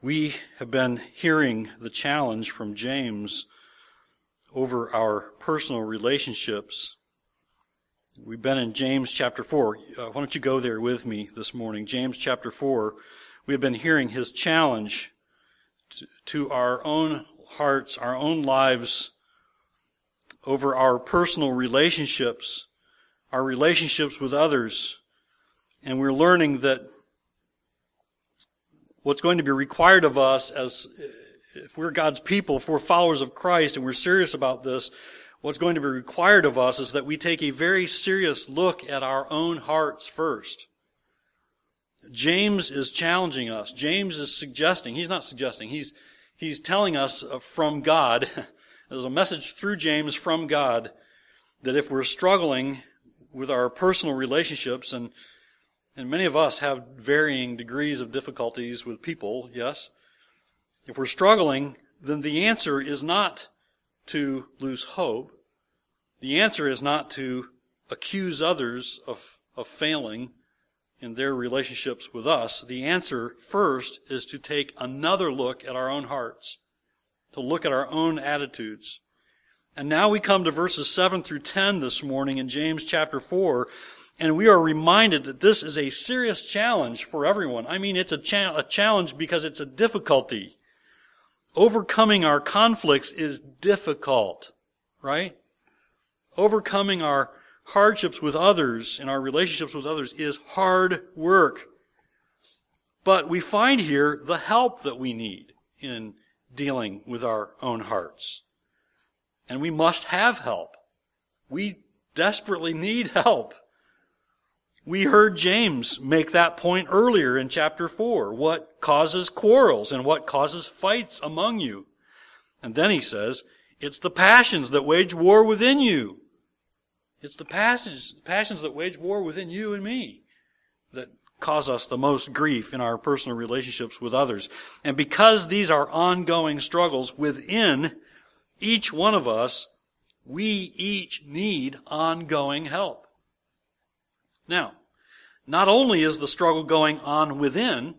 We have been hearing the challenge from James over our personal relationships. We've been in James chapter 4. Uh, why don't you go there with me this morning? James chapter 4. We have been hearing his challenge to, to our own hearts, our own lives, over our personal relationships, our relationships with others. And we're learning that what's going to be required of us as if we're God's people, if we're followers of Christ and we're serious about this, what's going to be required of us is that we take a very serious look at our own hearts first. James is challenging us. James is suggesting, he's not suggesting, he's, he's telling us from God, there's a message through James from God, that if we're struggling with our personal relationships and and many of us have varying degrees of difficulties with people, yes. If we're struggling, then the answer is not to lose hope. The answer is not to accuse others of, of failing in their relationships with us. The answer first is to take another look at our own hearts, to look at our own attitudes. And now we come to verses 7 through 10 this morning in James chapter 4, and we are reminded that this is a serious challenge for everyone. I mean, it's a, cha- a challenge because it's a difficulty. Overcoming our conflicts is difficult, right? Overcoming our hardships with others and our relationships with others is hard work. But we find here the help that we need in dealing with our own hearts. And we must have help. We desperately need help. We heard James make that point earlier in chapter 4. What causes quarrels and what causes fights among you? And then he says, it's the passions that wage war within you. It's the passions, passions that wage war within you and me that cause us the most grief in our personal relationships with others. And because these are ongoing struggles within each one of us, we each need ongoing help. Now, not only is the struggle going on within,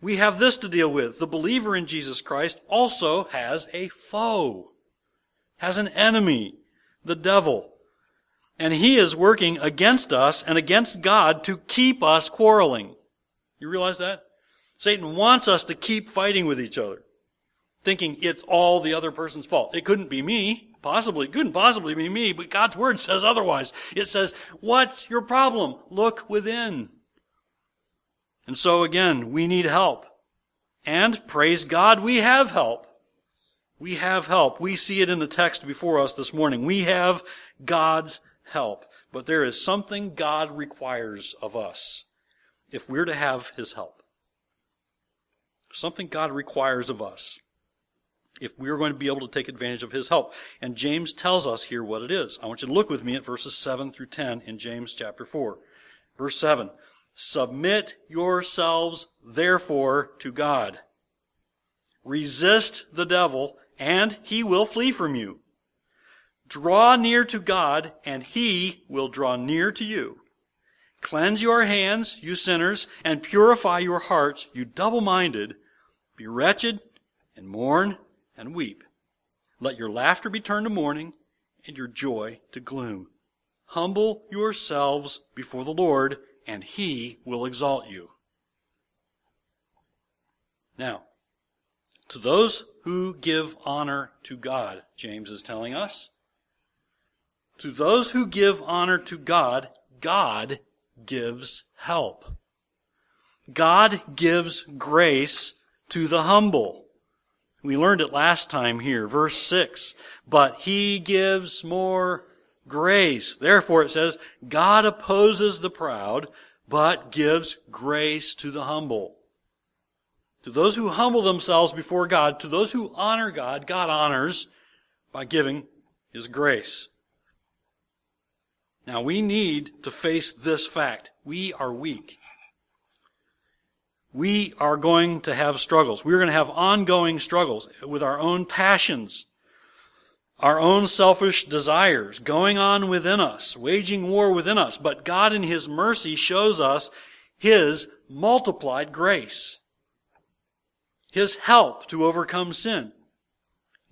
we have this to deal with. The believer in Jesus Christ also has a foe, has an enemy, the devil. And he is working against us and against God to keep us quarreling. You realize that? Satan wants us to keep fighting with each other, thinking it's all the other person's fault. It couldn't be me. Possibly, couldn't possibly be me, but God's word says otherwise. It says, what's your problem? Look within. And so again, we need help. And praise God, we have help. We have help. We see it in the text before us this morning. We have God's help. But there is something God requires of us if we're to have His help. Something God requires of us if we are going to be able to take advantage of his help. And James tells us here what it is. I want you to look with me at verses 7 through 10 in James chapter 4. Verse 7. Submit yourselves therefore to God. Resist the devil and he will flee from you. Draw near to God and he will draw near to you. Cleanse your hands, you sinners, and purify your hearts, you double-minded. Be wretched and mourn and weep. Let your laughter be turned to mourning and your joy to gloom. Humble yourselves before the Lord, and he will exalt you. Now, to those who give honor to God, James is telling us, to those who give honor to God, God gives help. God gives grace to the humble. We learned it last time here, verse 6. But he gives more grace. Therefore it says, God opposes the proud, but gives grace to the humble. To those who humble themselves before God, to those who honor God, God honors by giving His grace. Now we need to face this fact. We are weak we are going to have struggles. We're going to have ongoing struggles with our own passions, our own selfish desires going on within us, waging war within us. But God in His mercy shows us His multiplied grace. His help to overcome sin.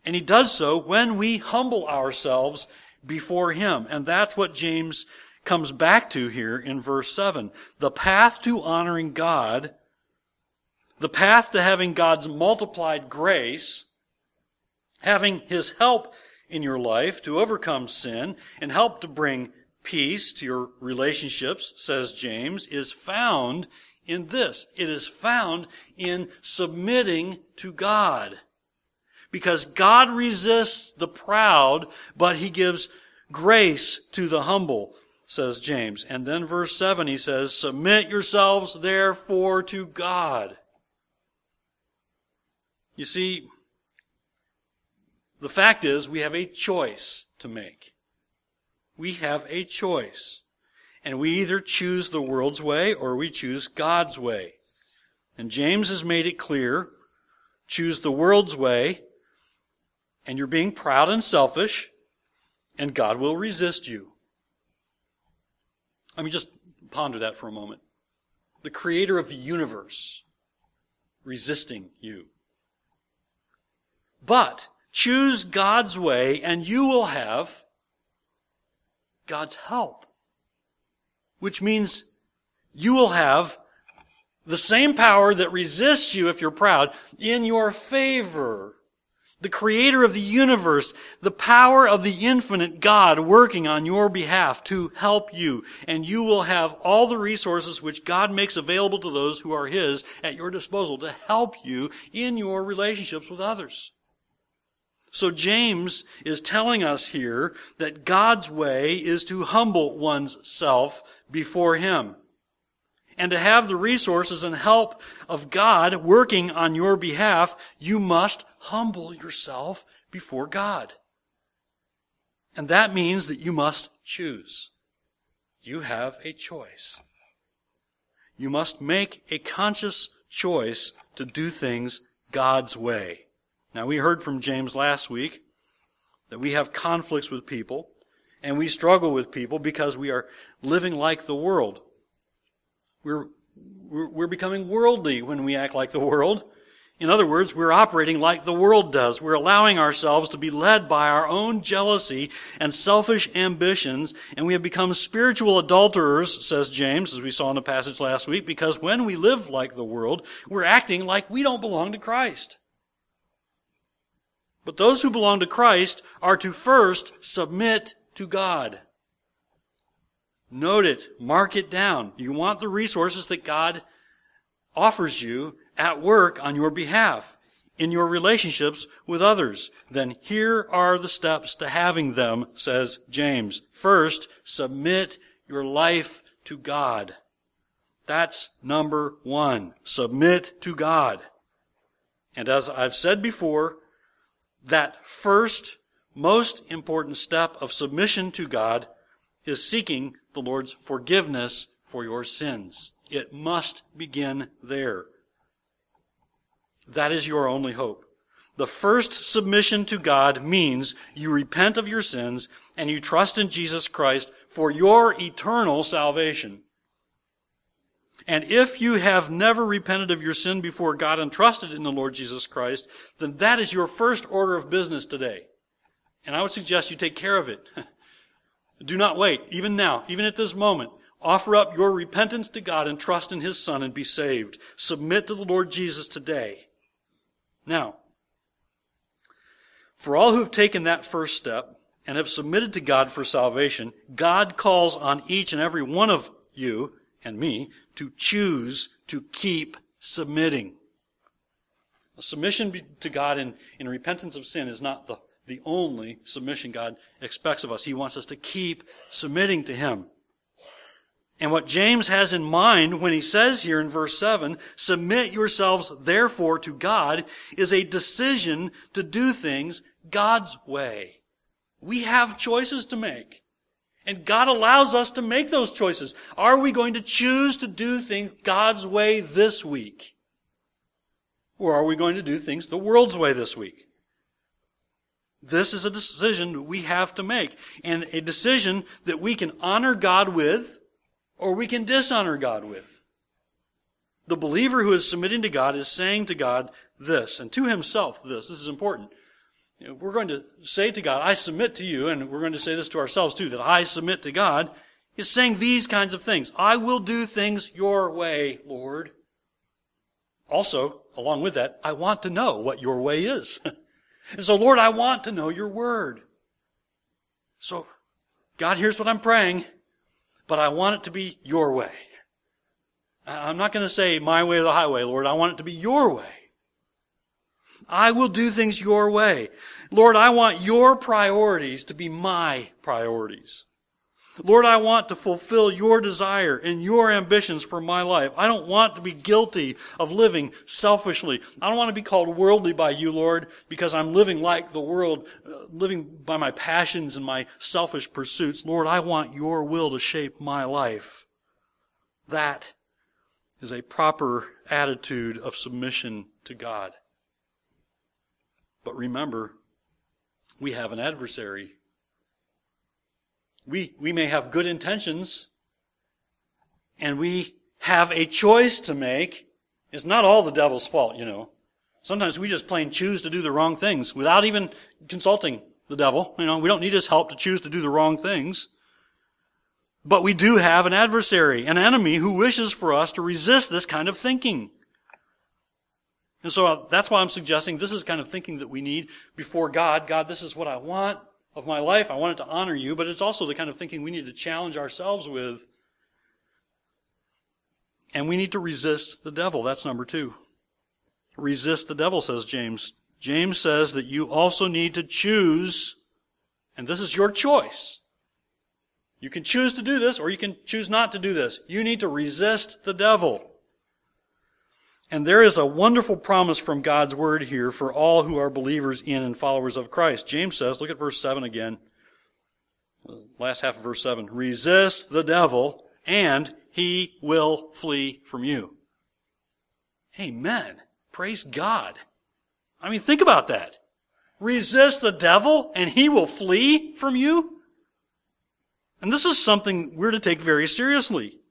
And He does so when we humble ourselves before Him. And that's what James comes back to here in verse 7. The path to honoring God, the path to having God's multiplied grace, having His help in your life to overcome sin and help to bring peace to your relationships, says James, is found in this. It is found in submitting to God. Because God resists the proud, but He gives grace to the humble, says James. And then verse 7, he says, Submit yourselves therefore to God. You see, the fact is, we have a choice to make. We have a choice. And we either choose the world's way or we choose God's way. And James has made it clear choose the world's way, and you're being proud and selfish, and God will resist you. I mean, just ponder that for a moment. The creator of the universe resisting you. But choose God's way and you will have God's help. Which means you will have the same power that resists you if you're proud in your favor the creator of the universe, the power of the infinite God working on your behalf to help you. And you will have all the resources which God makes available to those who are His at your disposal to help you in your relationships with others. So James is telling us here that God's way is to humble one's self before Him and to have the resources and help of God working on your behalf, you must humble yourself before God. And that means that you must choose. You have a choice. You must make a conscious choice to do things God's way. Now we heard from James last week that we have conflicts with people and we struggle with people because we are living like the world. We're, we're, becoming worldly when we act like the world. In other words, we're operating like the world does. We're allowing ourselves to be led by our own jealousy and selfish ambitions, and we have become spiritual adulterers, says James, as we saw in the passage last week, because when we live like the world, we're acting like we don't belong to Christ. But those who belong to Christ are to first submit to God. Note it. Mark it down. You want the resources that God offers you at work on your behalf in your relationships with others. Then here are the steps to having them, says James. First, submit your life to God. That's number one. Submit to God. And as I've said before, that first, most important step of submission to God is seeking the Lord's forgiveness for your sins. It must begin there. That is your only hope. The first submission to God means you repent of your sins and you trust in Jesus Christ for your eternal salvation. And if you have never repented of your sin before God and trusted in the Lord Jesus Christ, then that is your first order of business today. And I would suggest you take care of it. Do not wait, even now, even at this moment. Offer up your repentance to God and trust in His Son and be saved. Submit to the Lord Jesus today. Now, for all who have taken that first step and have submitted to God for salvation, God calls on each and every one of you and me to choose to keep submitting. A submission to God in, in repentance of sin is not the the only submission God expects of us. He wants us to keep submitting to Him. And what James has in mind when he says here in verse 7, submit yourselves therefore to God, is a decision to do things God's way. We have choices to make. And God allows us to make those choices. Are we going to choose to do things God's way this week? Or are we going to do things the world's way this week? This is a decision we have to make, and a decision that we can honor God with, or we can dishonor God with. The believer who is submitting to God is saying to God this, and to himself this. This is important. We're going to say to God, I submit to you, and we're going to say this to ourselves too, that I submit to God, is saying these kinds of things. I will do things your way, Lord. Also, along with that, I want to know what your way is. and so, Lord, I want to know your word. So, God, here's what I'm praying, but I want it to be your way. I'm not going to say my way or the highway, Lord. I want it to be your way. I will do things your way. Lord, I want your priorities to be my priorities. Lord, I want to fulfill your desire and your ambitions for my life. I don't want to be guilty of living selfishly. I don't want to be called worldly by you, Lord, because I'm living like the world, uh, living by my passions and my selfish pursuits. Lord, I want your will to shape my life. That is a proper attitude of submission to God. But remember, we have an adversary. We, we may have good intentions, and we have a choice to make. It's not all the devil's fault, you know. Sometimes we just plain choose to do the wrong things without even consulting the devil. You know, we don't need his help to choose to do the wrong things. But we do have an adversary, an enemy who wishes for us to resist this kind of thinking. And so uh, that's why I'm suggesting this is kind of thinking that we need before God. God, this is what I want of my life. I want it to honor you, but it's also the kind of thinking we need to challenge ourselves with. And we need to resist the devil. That's number two. Resist the devil, says James. James says that you also need to choose, and this is your choice. You can choose to do this or you can choose not to do this. You need to resist the devil. And there is a wonderful promise from God's word here for all who are believers in and followers of Christ. James says, look at verse 7 again. Last half of verse 7. Resist the devil and he will flee from you. Amen. Praise God. I mean, think about that. Resist the devil and he will flee from you? And this is something we're to take very seriously.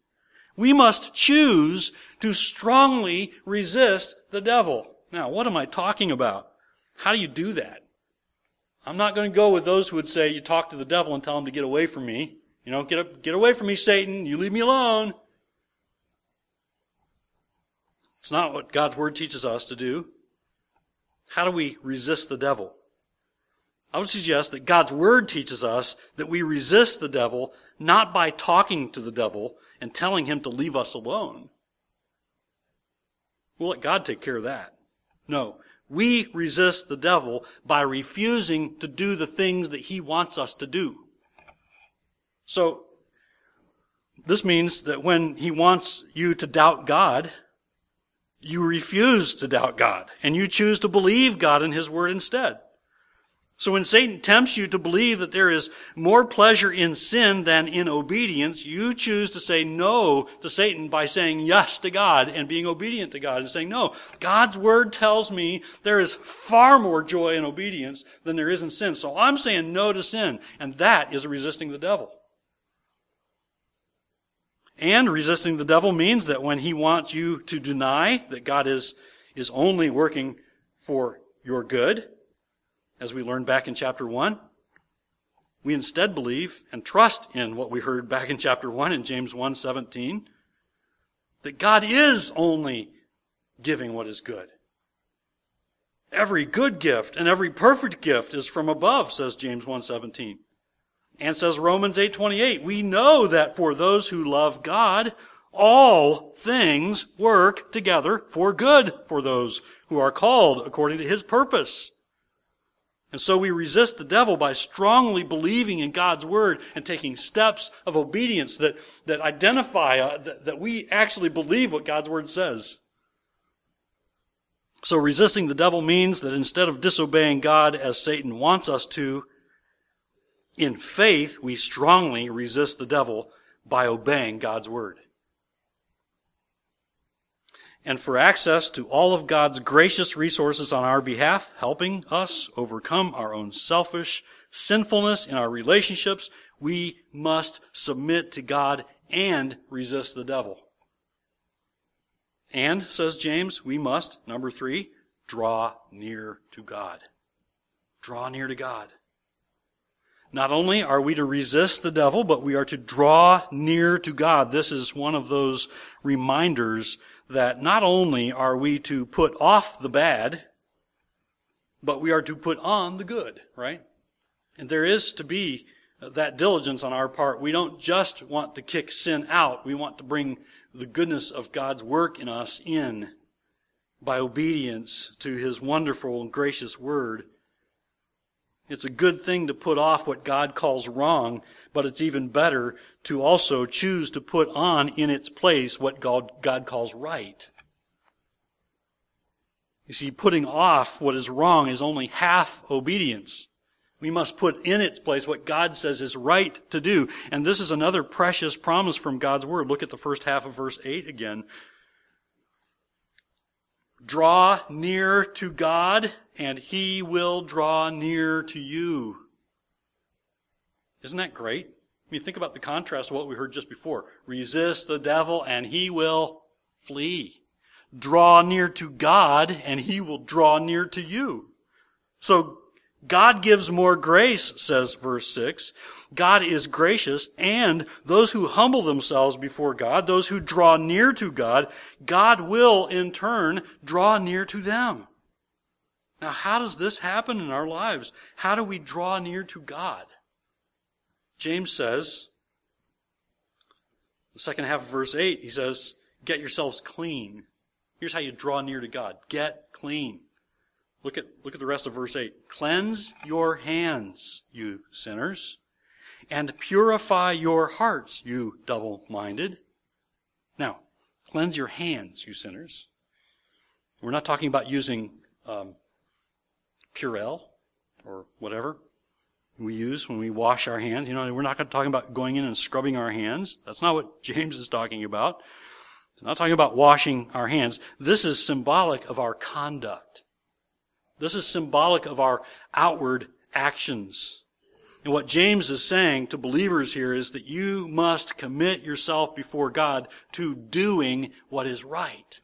We must choose to strongly resist the devil. Now, what am I talking about? How do you do that? I'm not going to go with those who would say you talk to the devil and tell him to get away from me. You know, get, up, get away from me, Satan. You leave me alone. It's not what God's Word teaches us to do. How do we resist the devil? I would suggest that God's Word teaches us that we resist the devil not by talking to the devil and telling him to leave us alone. We'll let God take care of that. No. We resist the devil by refusing to do the things that he wants us to do. So, this means that when he wants you to doubt God, you refuse to doubt God and you choose to believe God and his word instead. So when Satan tempts you to believe that there is more pleasure in sin than in obedience, you choose to say no to Satan by saying yes to God and being obedient to God and saying no. God's word tells me there is far more joy in obedience than there is in sin. So I'm saying no to sin, and that is resisting the devil. And resisting the devil means that when he wants you to deny that God is, is only working for your good, as we learned back in chapter 1. We instead believe and trust in what we heard back in chapter 1 in James 1:17 that God is only giving what is good. Every good gift and every perfect gift is from above, says James 1:17. And says Romans 8:28, we know that for those who love God, all things work together for good for those who are called according to his purpose. And so we resist the devil by strongly believing in God's word and taking steps of obedience that, that identify uh, that, that we actually believe what God's word says. So resisting the devil means that instead of disobeying God as Satan wants us to, in faith, we strongly resist the devil by obeying God's word and for access to all of God's gracious resources on our behalf, helping us overcome our own selfish sinfulness in our relationships, we must submit to God and resist the devil. And, says James, we must, number three, draw near to God. Draw near to God. Not only are we to resist the devil, but we are to draw near to God. This is one of those reminders that not only are we to put off the bad, but we are to put on the good, right? And there is to be that diligence on our part. We don't just want to kick sin out. We want to bring the goodness of God's work in us in by obedience to His wonderful and gracious word. It's a good thing to put off what God calls wrong, but it's even better to also choose to put on in its place what God, God calls right. You see, putting off what is wrong is only half obedience. We must put in its place what God says is right to do. And this is another precious promise from God's Word. Look at the first half of verse 8 again. Draw near to God, and He will draw near to you. Isn't that great? I mean, think about the contrast to what we heard just before. Resist the devil, and he will flee. Draw near to God, and he will draw near to you. So, God gives more grace, says verse 6. God is gracious, and those who humble themselves before God, those who draw near to God, God will in turn draw near to them. Now, how does this happen in our lives? How do we draw near to God? James says, the second half of verse 8, he says, Get yourselves clean. Here's how you draw near to God get clean. Look at, look at the rest of verse 8. Cleanse your hands, you sinners, and purify your hearts, you double minded. Now, cleanse your hands, you sinners. We're not talking about using um, Purell or whatever we use when we wash our hands. You know, we're not talking about going in and scrubbing our hands. That's not what James is talking about. He's not talking about washing our hands. This is symbolic of our conduct. This is symbolic of our outward actions. And what James is saying to believers here is that you must commit yourself before God to doing what is right.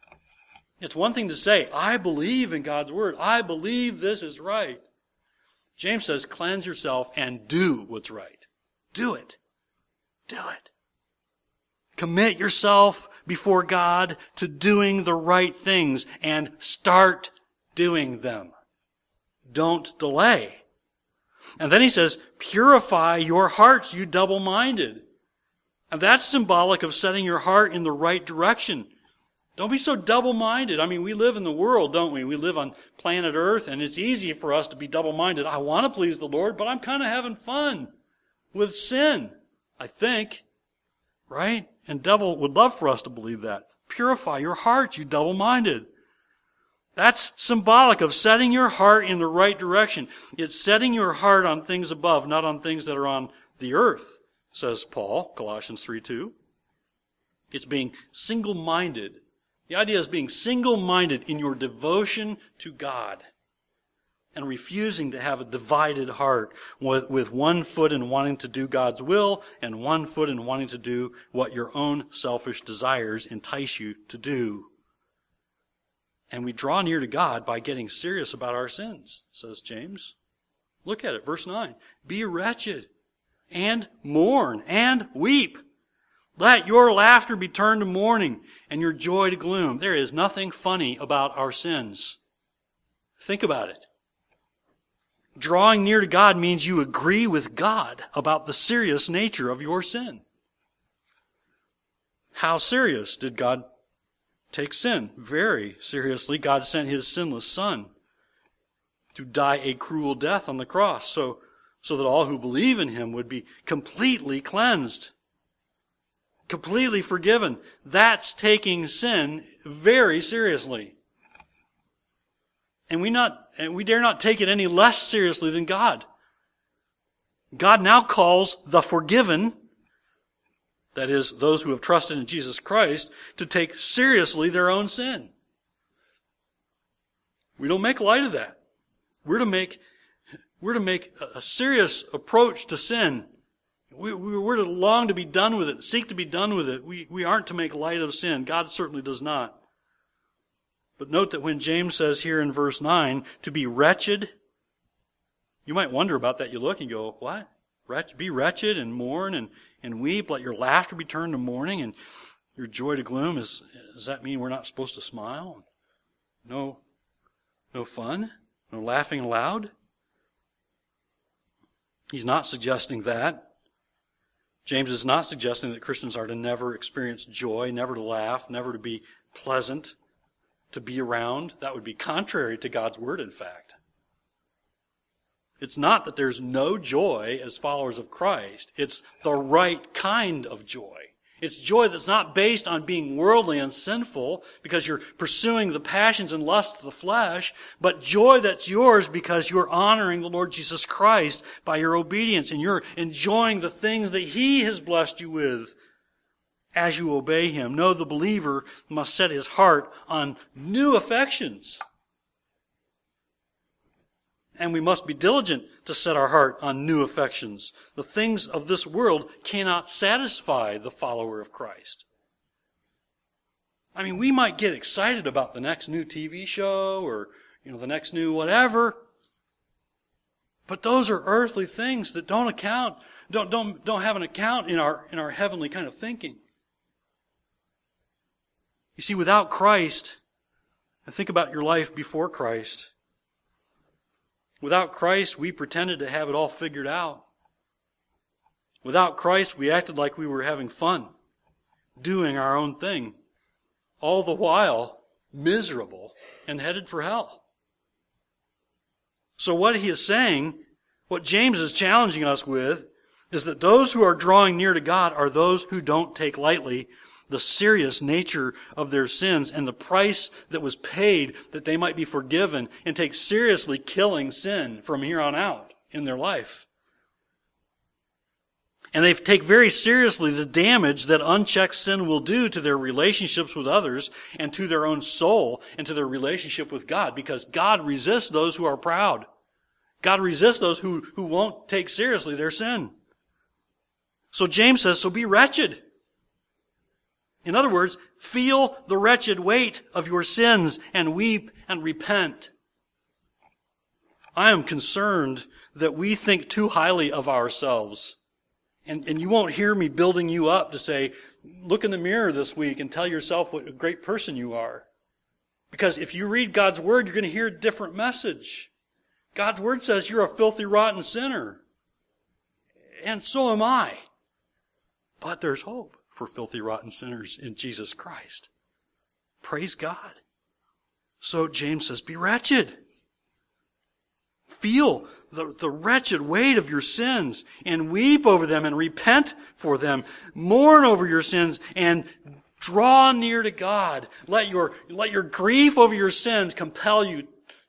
It's one thing to say, I believe in God's word. I believe this is right. James says, cleanse yourself and do what's right. Do it. Do it. Commit yourself before God to doing the right things and start doing them. Don't delay. And then he says, purify your hearts, you double-minded. And that's symbolic of setting your heart in the right direction. Don't be so double-minded. I mean, we live in the world, don't we? We live on planet Earth, and it's easy for us to be double-minded. I want to please the Lord, but I'm kind of having fun with sin. I think. Right? And devil would love for us to believe that. Purify your heart, you double-minded. That's symbolic of setting your heart in the right direction. It's setting your heart on things above, not on things that are on the earth, says Paul, Colossians 3 2. It's being single minded. The idea is being single minded in your devotion to God and refusing to have a divided heart with, with one foot in wanting to do God's will and one foot in wanting to do what your own selfish desires entice you to do. And we draw near to God by getting serious about our sins, says James. Look at it, verse 9. Be wretched and mourn and weep. Let your laughter be turned to mourning and your joy to gloom. There is nothing funny about our sins. Think about it. Drawing near to God means you agree with God about the serious nature of your sin. How serious did God take sin very seriously. God sent his sinless son to die a cruel death on the cross so, so that all who believe in him would be completely cleansed, completely forgiven. That's taking sin very seriously. And we not, and we dare not take it any less seriously than God. God now calls the forgiven that is, those who have trusted in Jesus Christ, to take seriously their own sin. We don't make light of that. We're to make, we're to make a serious approach to sin. We, we're to long to be done with it, seek to be done with it. We, we aren't to make light of sin. God certainly does not. But note that when James says here in verse 9, to be wretched, you might wonder about that. You look and go, what? Be wretched and mourn and, and weep. Let your laughter be turned to mourning and your joy to gloom. Is, does that mean we're not supposed to smile? No, no fun? No laughing aloud? He's not suggesting that. James is not suggesting that Christians are to never experience joy, never to laugh, never to be pleasant, to be around. That would be contrary to God's word, in fact. It's not that there's no joy as followers of Christ. It's the right kind of joy. It's joy that's not based on being worldly and sinful because you're pursuing the passions and lusts of the flesh, but joy that's yours because you're honoring the Lord Jesus Christ by your obedience and you're enjoying the things that He has blessed you with as you obey Him. No, the believer must set his heart on new affections and we must be diligent to set our heart on new affections. The things of this world cannot satisfy the follower of Christ. I mean, we might get excited about the next new TV show or, you know, the next new whatever. But those are earthly things that don't account, don't, don't, don't have an account in our, in our heavenly kind of thinking. You see, without Christ, and think about your life before Christ, Without Christ, we pretended to have it all figured out. Without Christ, we acted like we were having fun, doing our own thing, all the while miserable and headed for hell. So what he is saying, what James is challenging us with, is that those who are drawing near to God are those who don't take lightly the serious nature of their sins and the price that was paid that they might be forgiven and take seriously killing sin from here on out in their life. And they take very seriously the damage that unchecked sin will do to their relationships with others and to their own soul and to their relationship with God because God resists those who are proud. God resists those who, who won't take seriously their sin. So James says, so be wretched. In other words, feel the wretched weight of your sins and weep and repent. I am concerned that we think too highly of ourselves. And, and you won't hear me building you up to say, look in the mirror this week and tell yourself what a great person you are. Because if you read God's Word, you're going to hear a different message. God's Word says you're a filthy, rotten sinner. And so am I. But there's hope for filthy, rotten sinners in Jesus Christ. Praise God. So James says, be wretched. Feel the, the wretched weight of your sins and weep over them and repent for them. Mourn over your sins and draw near to God. Let your, let your grief over your sins compel you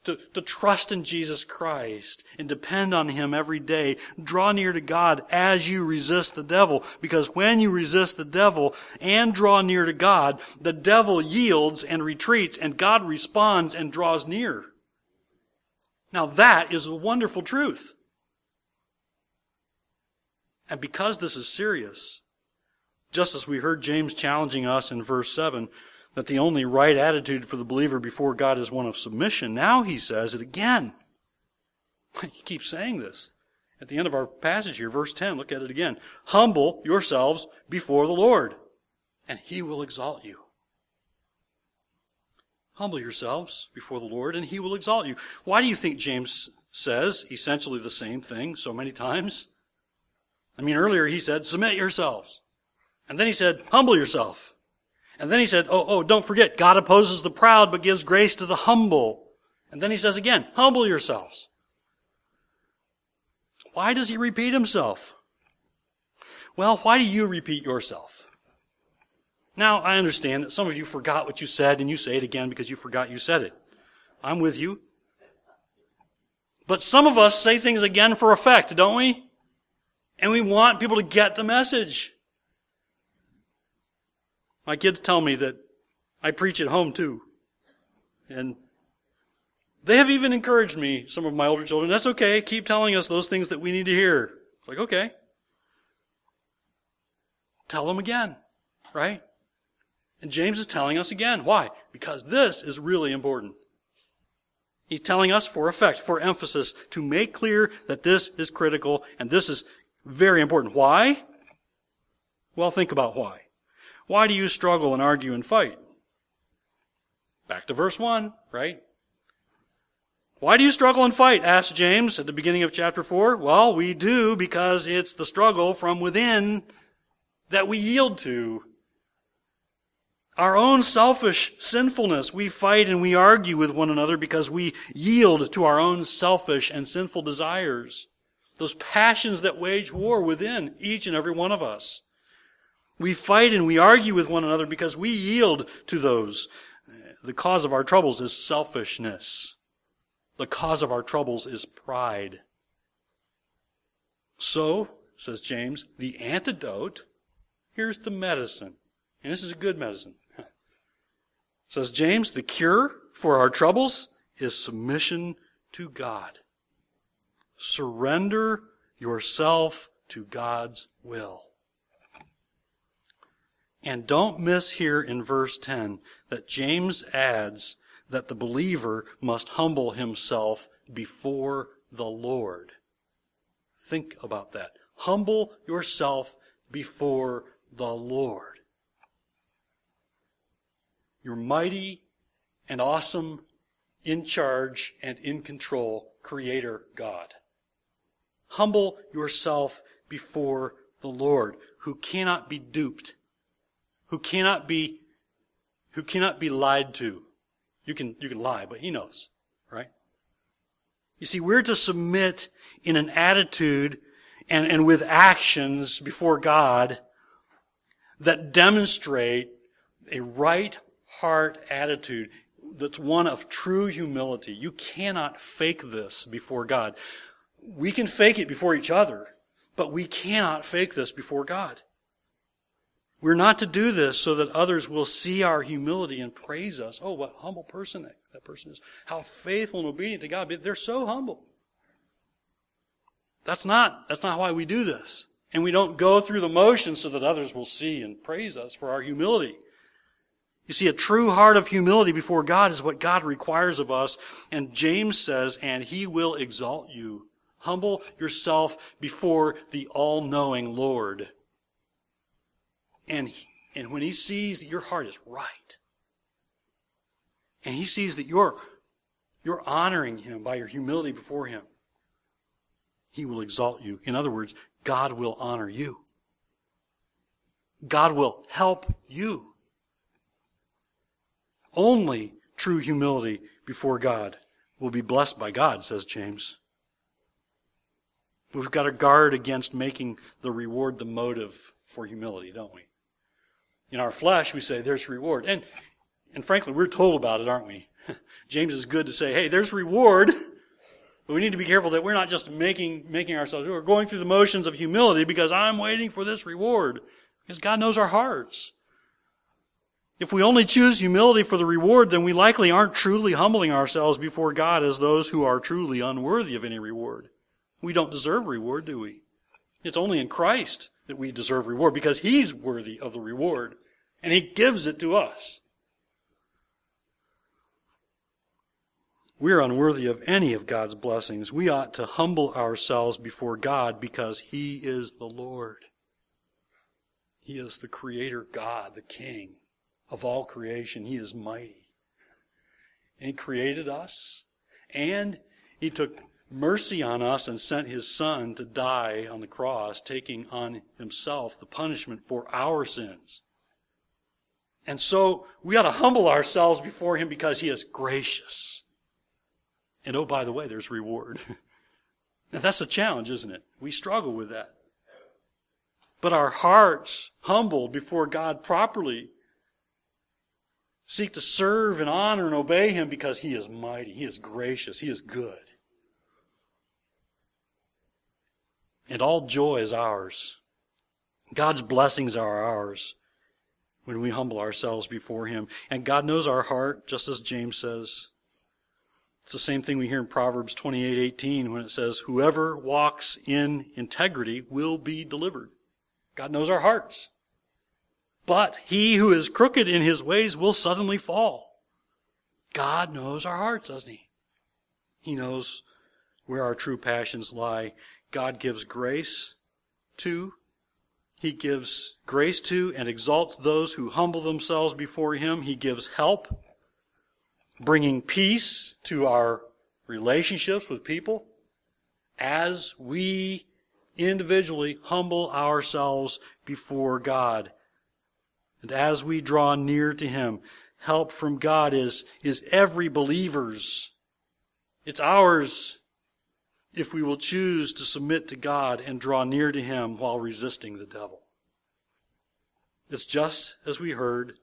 to, to trust in Jesus Christ and depend on Him every day. Draw near to God as you resist the devil. Because when you resist the devil and draw near to God, the devil yields and retreats and God responds and draws near. Now that is a wonderful truth. And because this is serious, just as we heard James challenging us in verse 7, that the only right attitude for the believer before God is one of submission. Now he says it again. He keeps saying this. At the end of our passage here, verse 10, look at it again. Humble yourselves before the Lord, and he will exalt you. Humble yourselves before the Lord, and he will exalt you. Why do you think James says essentially the same thing so many times? I mean, earlier he said, submit yourselves. And then he said, humble yourself. And then he said, oh, oh, don't forget, God opposes the proud, but gives grace to the humble. And then he says again, humble yourselves. Why does he repeat himself? Well, why do you repeat yourself? Now, I understand that some of you forgot what you said and you say it again because you forgot you said it. I'm with you. But some of us say things again for effect, don't we? And we want people to get the message. My kids tell me that I preach at home too. And they have even encouraged me, some of my older children, that's okay, keep telling us those things that we need to hear. It's like, okay. Tell them again, right? And James is telling us again. Why? Because this is really important. He's telling us for effect, for emphasis, to make clear that this is critical and this is very important. Why? Well, think about why. Why do you struggle and argue and fight? Back to verse 1, right? Why do you struggle and fight? asked James at the beginning of chapter 4. Well, we do because it's the struggle from within that we yield to our own selfish sinfulness. We fight and we argue with one another because we yield to our own selfish and sinful desires. Those passions that wage war within each and every one of us. We fight and we argue with one another because we yield to those. The cause of our troubles is selfishness. The cause of our troubles is pride. So, says James, the antidote, here's the medicine. And this is a good medicine. Says James, the cure for our troubles is submission to God. Surrender yourself to God's will. And don't miss here in verse 10 that James adds that the believer must humble himself before the Lord. Think about that. Humble yourself before the Lord your mighty and awesome, in charge and in control Creator God. Humble yourself before the Lord, who cannot be duped, who cannot be, who cannot be lied to. You can, you can lie, but He knows, right? You see, we're to submit in an attitude and, and with actions before God that demonstrate a right heart attitude that's one of true humility. You cannot fake this before God. We can fake it before each other, but we cannot fake this before God. We're not to do this so that others will see our humility and praise us. Oh, what humble person that, that person is. How faithful and obedient to God. They're so humble. That's not, that's not why we do this. And we don't go through the motions so that others will see and praise us for our humility. You see, a true heart of humility before God is what God requires of us. And James says, and he will exalt you. Humble yourself before the all-knowing Lord. And, and when he sees that your heart is right, and he sees that you're, you're honoring him by your humility before him, he will exalt you. In other words, God will honor you. God will help you. Only true humility before God will be blessed by God, says James. We've got to guard against making the reward the motive for humility, don't we? In our flesh, we say there's reward. And, and frankly, we're told about it, aren't we? James is good to say, hey, there's reward. But we need to be careful that we're not just making, making ourselves, we're going through the motions of humility because I'm waiting for this reward. Because God knows our hearts. If we only choose humility for the reward, then we likely aren't truly humbling ourselves before God as those who are truly unworthy of any reward. We don't deserve reward, do we? It's only in Christ that we deserve reward because He's worthy of the reward and He gives it to us. We're unworthy of any of God's blessings. We ought to humble ourselves before God because He is the Lord. He is the Creator God, the King of all creation. He is mighty. And he created us, and he took mercy on us and sent his son to die on the cross, taking on himself the punishment for our sins. And so we ought to humble ourselves before him because he is gracious. And oh, by the way, there's reward. and that's a challenge, isn't it? We struggle with that. But our hearts humbled before God properly Seek to serve and honor and obey Him because He is mighty, He is gracious, He is good. And all joy is ours. God's blessings are ours when we humble ourselves before Him. And God knows our heart, just as James says. It's the same thing we hear in Proverbs 28:18 when it says, "Whoever walks in integrity will be delivered." God knows our hearts. But he who is crooked in his ways will suddenly fall. God knows our hearts, doesn't he? He knows where our true passions lie. God gives grace to, He gives grace to and exalts those who humble themselves before Him. He gives help, bringing peace to our relationships with people as we individually humble ourselves before God. And as we draw near to Him, help from God is, is every believer's. It's ours if we will choose to submit to God and draw near to Him while resisting the devil. It's just as we heard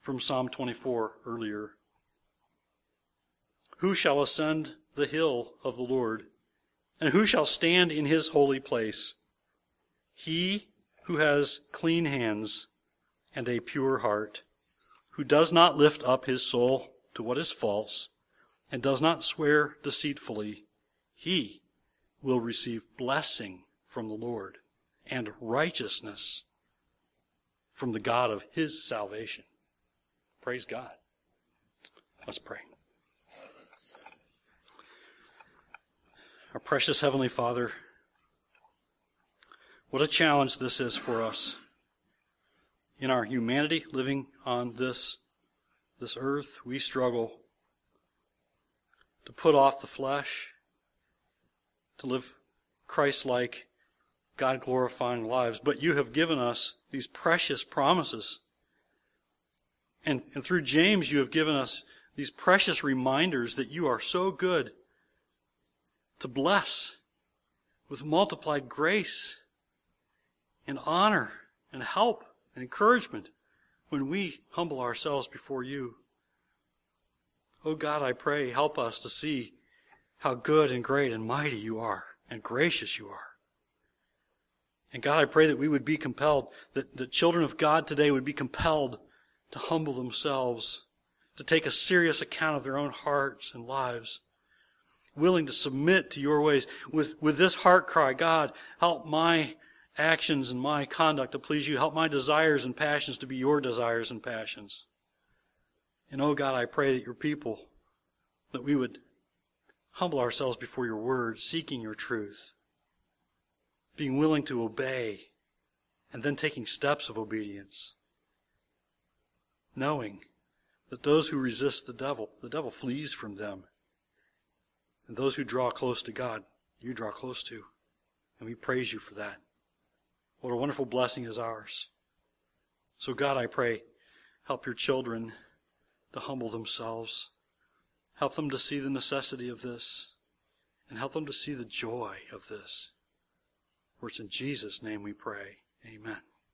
from Psalm 24 earlier. Who shall ascend the hill of the Lord? And who shall stand in his holy place? He who has clean hands and a pure heart, who does not lift up his soul to what is false, and does not swear deceitfully, he will receive blessing from the Lord and righteousness from the God of his salvation. Praise God. Let's pray. Our precious Heavenly Father, what a challenge this is for us in our humanity living on this, this earth. We struggle to put off the flesh to live Christ like, God glorifying lives. But you have given us these precious promises. And, and through James, you have given us these precious reminders that you are so good to bless with multiplied grace and honor and help and encouragement when we humble ourselves before you. Oh God, I pray, help us to see how good and great and mighty you are and gracious you are. And God, I pray that we would be compelled, that the children of God today would be compelled to humble themselves, to take a serious account of their own hearts and lives, willing to submit to your ways with, with this heart cry, God, help my actions and my conduct to please you. Help my desires and passions to be your desires and passions. And oh God, I pray that your people, that we would humble ourselves before your word, seeking your truth, being willing to obey, and then taking steps of obedience, knowing that those who resist the devil, the devil flees from them. And those who draw close to God, you draw close to. And we praise you for that. What a wonderful blessing is ours. So, God, I pray, help your children to humble themselves Help them to see the necessity of this and help them to see the joy of this. For it's in Jesus' name we pray. Amen.